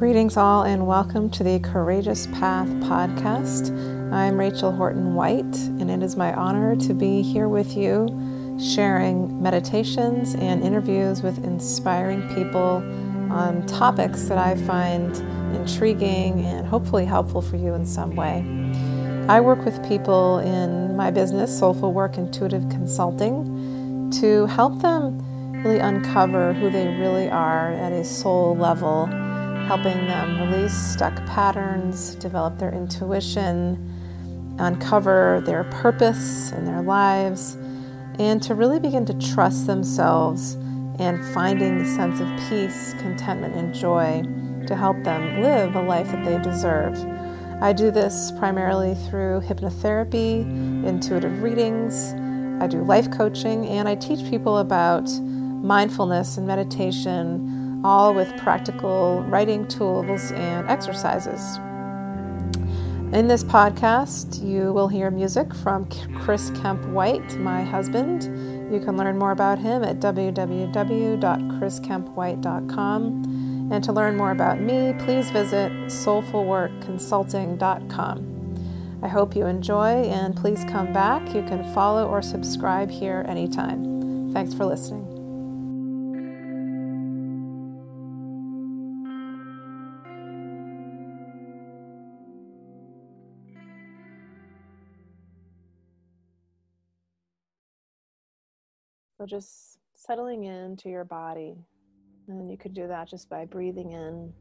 Greetings, all, and welcome to the Courageous Path podcast. I'm Rachel Horton White, and it is my honor to be here with you, sharing meditations and interviews with inspiring people on topics that I find intriguing and hopefully helpful for you in some way. I work with people in my business, Soulful Work Intuitive Consulting, to help them really uncover who they really are at a soul level helping them release stuck patterns, develop their intuition, uncover their purpose in their lives, and to really begin to trust themselves and finding the sense of peace, contentment, and joy to help them live a life that they deserve. I do this primarily through hypnotherapy, intuitive readings, I do life coaching, and I teach people about mindfulness and meditation all with practical writing tools and exercises. In this podcast, you will hear music from Chris Kemp White, my husband. You can learn more about him at www.chriskempwhite.com. And to learn more about me, please visit soulfulworkconsulting.com. I hope you enjoy and please come back. You can follow or subscribe here anytime. Thanks for listening. So just settling into your body. And you could do that just by breathing in.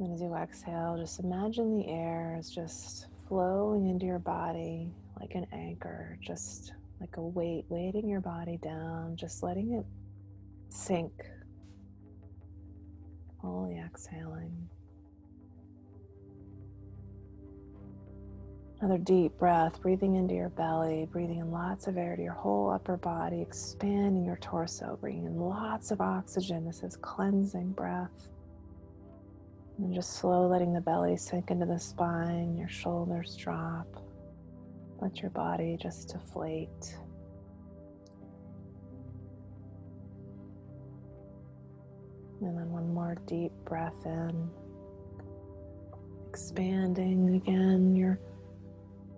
And as you exhale, just imagine the air is just flowing into your body like an anchor, just like a weight, weighting your body down, just letting it sink. Fully exhaling. Another deep breath, breathing into your belly, breathing in lots of air to your whole upper body, expanding your torso, bringing in lots of oxygen. This is cleansing breath. And just slow letting the belly sink into the spine, your shoulders drop. Let your body just deflate. And then one more deep breath in. Expanding again your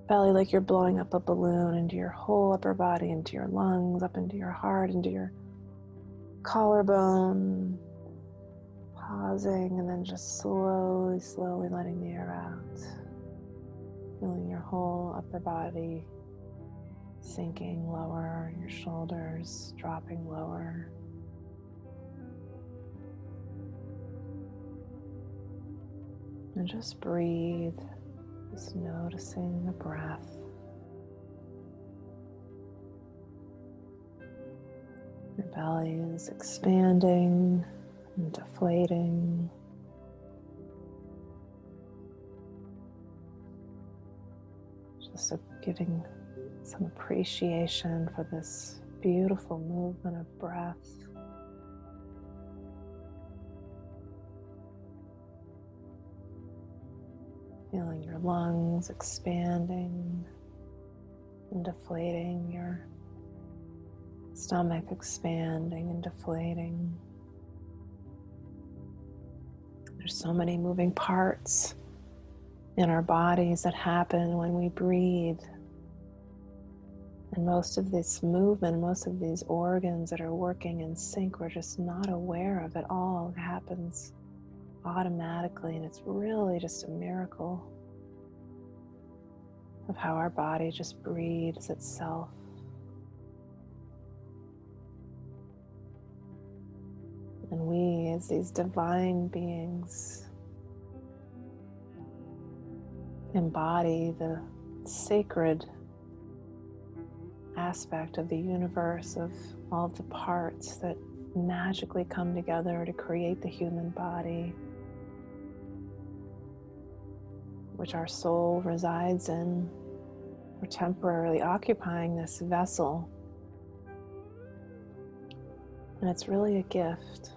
belly like you're blowing up a balloon into your whole upper body, into your lungs, up into your heart, into your collarbone. Pausing and then just slowly, slowly letting the air out. Feeling your whole upper body sinking lower, your shoulders dropping lower. And just breathe. Just noticing the breath. Your belly is expanding and deflating. Just giving some appreciation for this beautiful movement of breath. Feeling your lungs expanding and deflating, your stomach expanding and deflating. There's so many moving parts in our bodies that happen when we breathe. And most of this movement, most of these organs that are working in sync, we're just not aware of it all. It happens automatically, and it's really just a miracle of how our body just breathes itself. And we, as these divine beings, embody the sacred aspect of the universe of all of the parts that magically come together to create the human body. Which our soul resides in. We're temporarily occupying this vessel. And it's really a gift.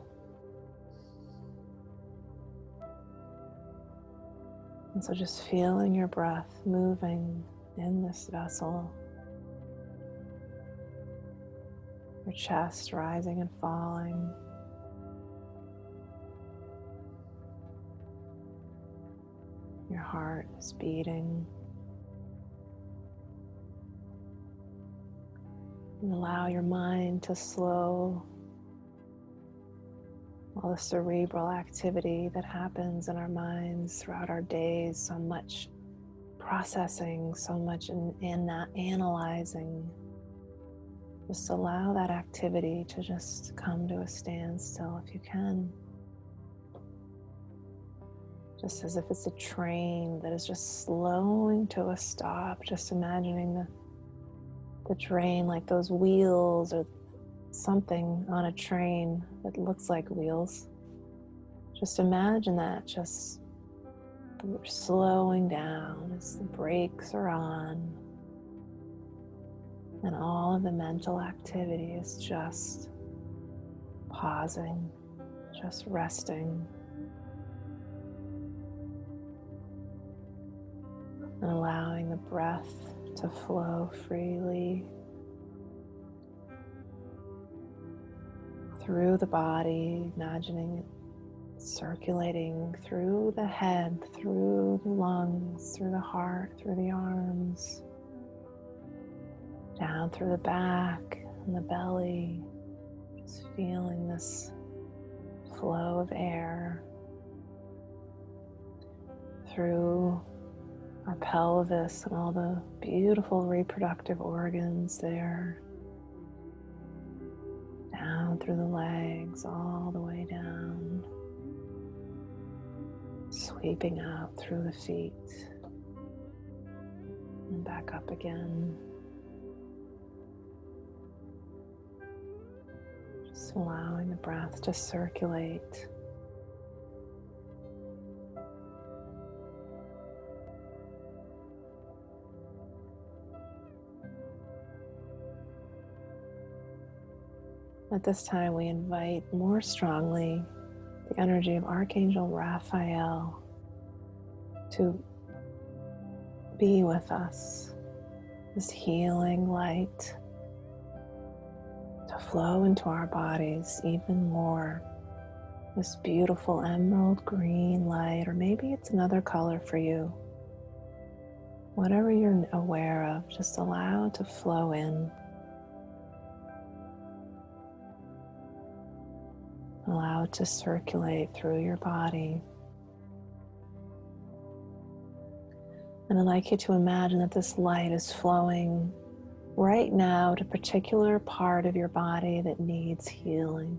And so just feeling your breath moving in this vessel, your chest rising and falling, Your heart is beating. And allow your mind to slow all the cerebral activity that happens in our minds throughout our days, so much processing, so much in, in that analyzing. Just allow that activity to just come to a standstill if you can. Just as if it's a train that is just slowing to a stop, just imagining the, the train like those wheels or something on a train that looks like wheels. Just imagine that just slowing down as the brakes are on and all of the mental activity is just pausing, just resting. And allowing the breath to flow freely through the body, imagining it circulating through the head, through the lungs, through the heart, through the arms, down through the back and the belly. Just feeling this flow of air through our pelvis and all the beautiful reproductive organs there down through the legs, all the way down, sweeping out through the feet and back up again. Just allowing the breath to circulate. At this time, we invite more strongly the energy of Archangel Raphael to be with us, this healing light to flow into our bodies even more. This beautiful emerald green light, or maybe it's another color for you. Whatever you're aware of, just allow it to flow in. Allow it to circulate through your body. And I'd like you to imagine that this light is flowing right now to a particular part of your body that needs healing.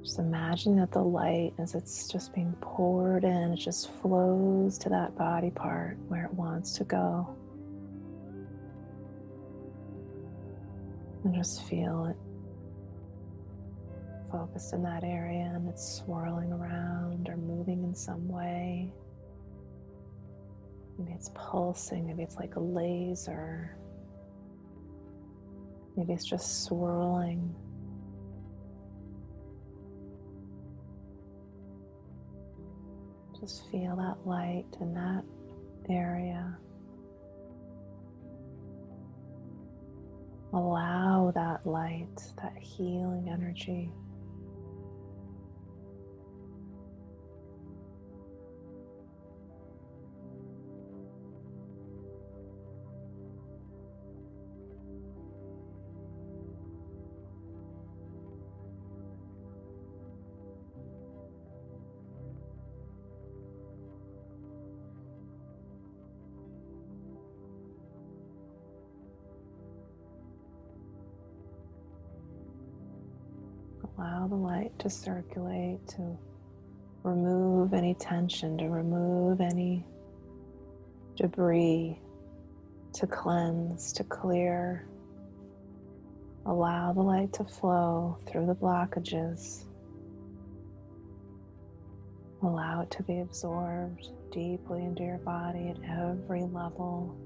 Just imagine that the light, as it's just being poured in, it just flows to that body part where it wants to go. And just feel it focused in that area and it's swirling around or moving in some way. Maybe it's pulsing, maybe it's like a laser. Maybe it's just swirling. Just feel that light in that area. Allow that light, that healing energy to circulate, to remove any tension, to remove any debris, to cleanse, to clear. Allow the light to flow through the blockages. Allow it to be absorbed deeply into your body at every level.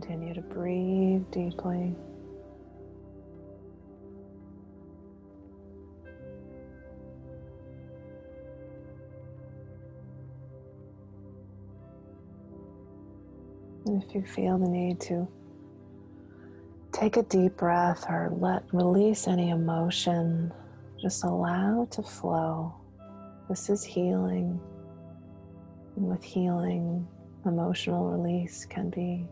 Continue to breathe deeply. And if you feel the need to take a deep breath or let release any emotion, just allow to flow. This is healing. And with healing, emotional release can be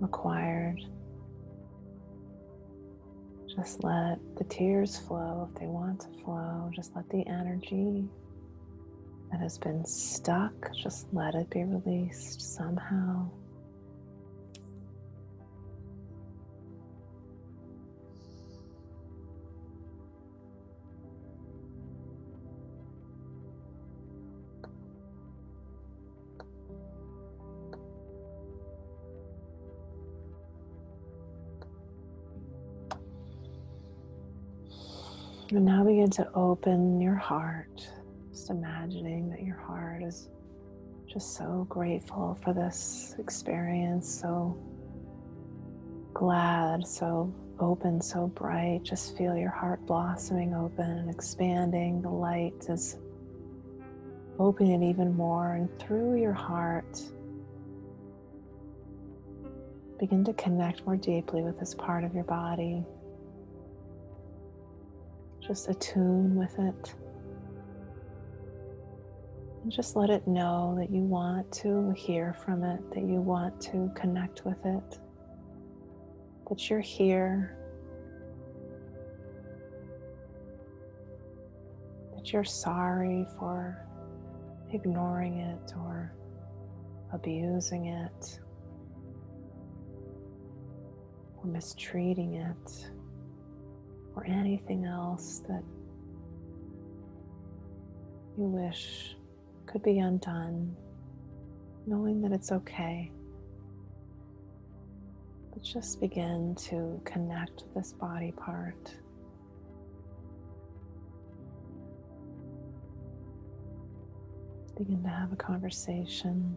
required. Just let the tears flow if they want to flow. Just let the energy that has been stuck, just let it be released somehow. Now begin to open your heart, just imagining that your heart is just so grateful for this experience, so glad, so open, so bright. Just feel your heart blossoming open and expanding. The light is opening it even more, and through your heart, begin to connect more deeply with this part of your body. Just attune with it. And just let it know that you want to hear from it, that you want to connect with it, that you're here, that you're sorry for ignoring it or abusing it or mistreating it or anything else that you wish could be undone, knowing that it's okay. But just begin to connect this body part. Begin to have a conversation.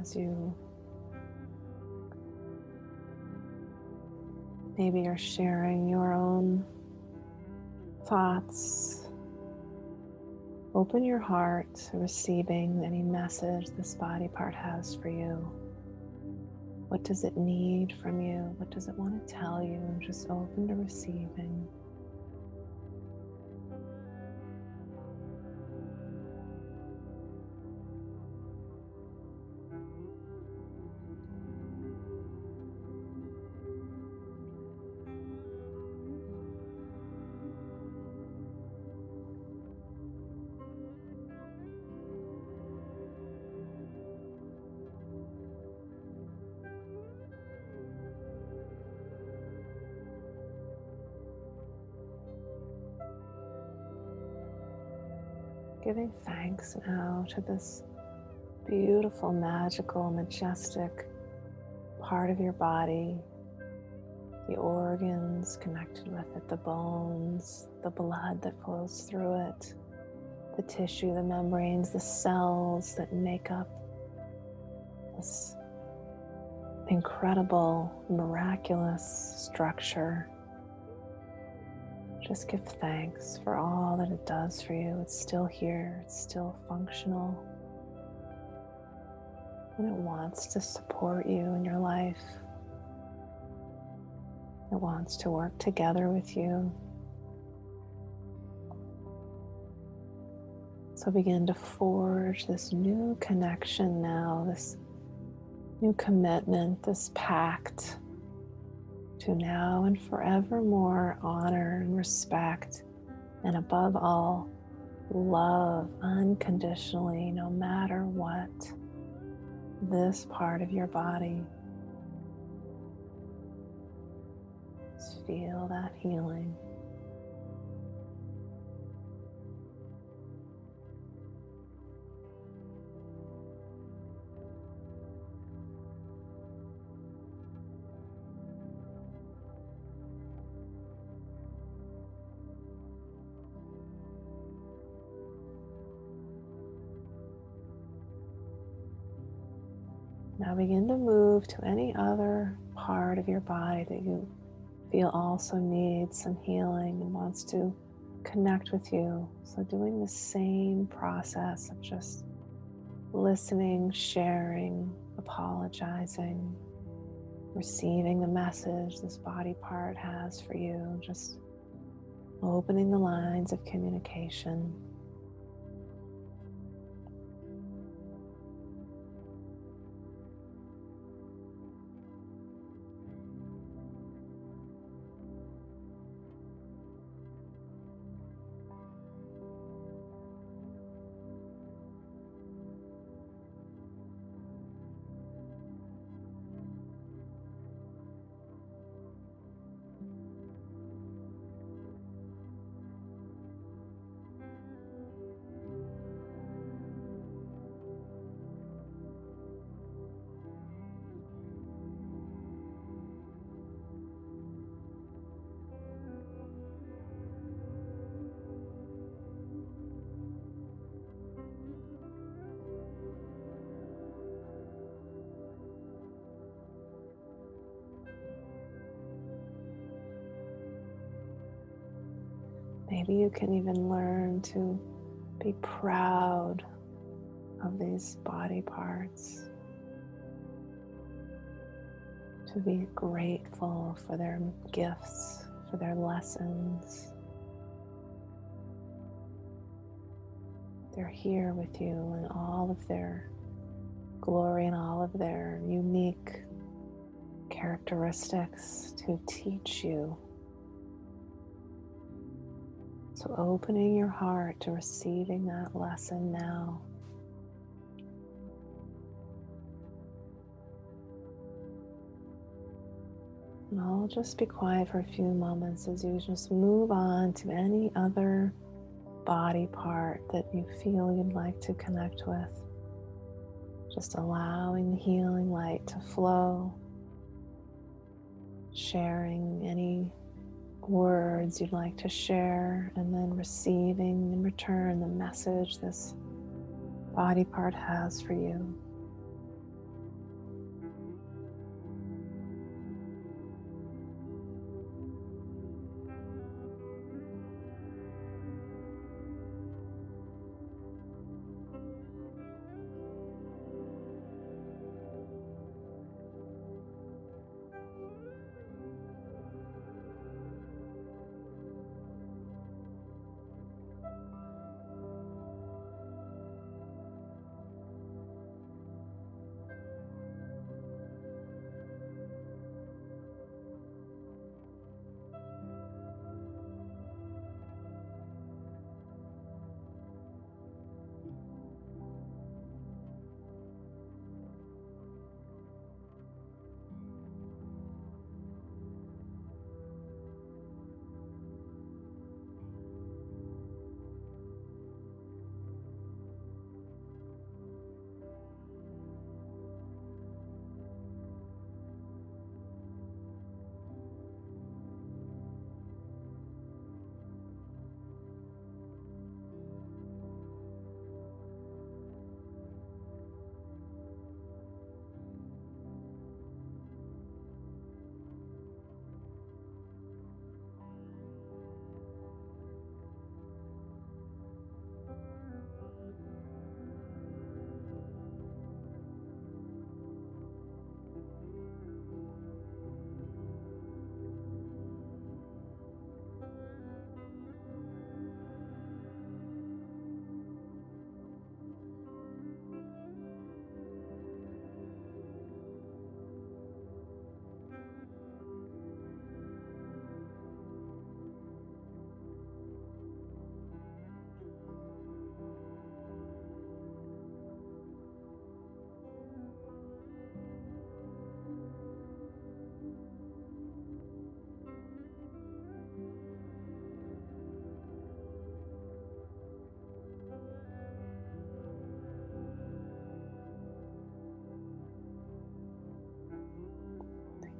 As you maybe you're sharing your own thoughts, open your heart to receiving any message this body part has for you. What does it need from you? What does it want to tell you? Just open to receiving. Giving thanks now to this beautiful, magical, majestic part of your body, the organs connected with it, the bones, the blood that flows through it, the tissue, the membranes, the cells that make up this incredible, miraculous structure. Just give thanks for all that it does for you. It's still here, it's still functional. And it wants to support you in your life. It wants to work together with you. So begin to forge this new connection now, this new commitment, this pact to now and forevermore honor and respect, and above all, love unconditionally, no matter what, this part of your body. Just feel that healing. Begin to move to any other part of your body that you feel also needs some healing and wants to connect with you. So, doing the same process of just listening, sharing, apologizing, receiving the message this body part has for you, just opening the lines of communication. Maybe you can even learn to be proud of these body parts, to be grateful for their gifts, for their lessons. They're here with you in all of their glory and all of their unique characteristics to teach you so, opening your heart to receiving that lesson now. And I'll just be quiet for a few moments as you just move on to any other body part that you feel you'd like to connect with. Just allowing the healing light to flow, sharing any words you'd like to share, and then receiving in return the message this body part has for you.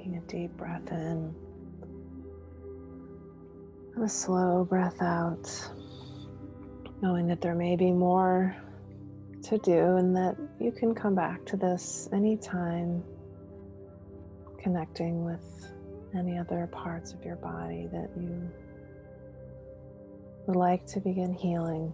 Taking a deep breath in and a slow breath out, knowing that there may be more to do, and that you can come back to this anytime, connecting with any other parts of your body that you would like to begin healing.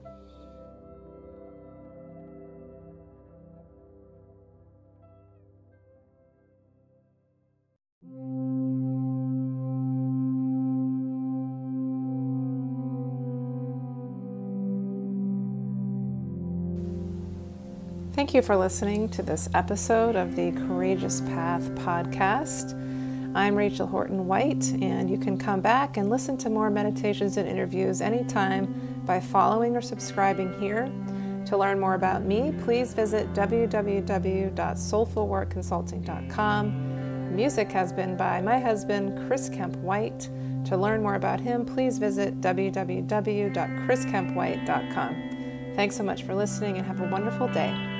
Thank you for listening to this episode of the Courageous Path podcast. I'm Rachel Horton White, and you can come back and listen to more meditations and interviews anytime by following or subscribing here. To learn more about me, please visit www.soulfulworkconsulting.com. Music has been by my husband, Chris Kemp White. To learn more about him, please visit www.chriskempwhite.com. Thanks so much for listening and have a wonderful day.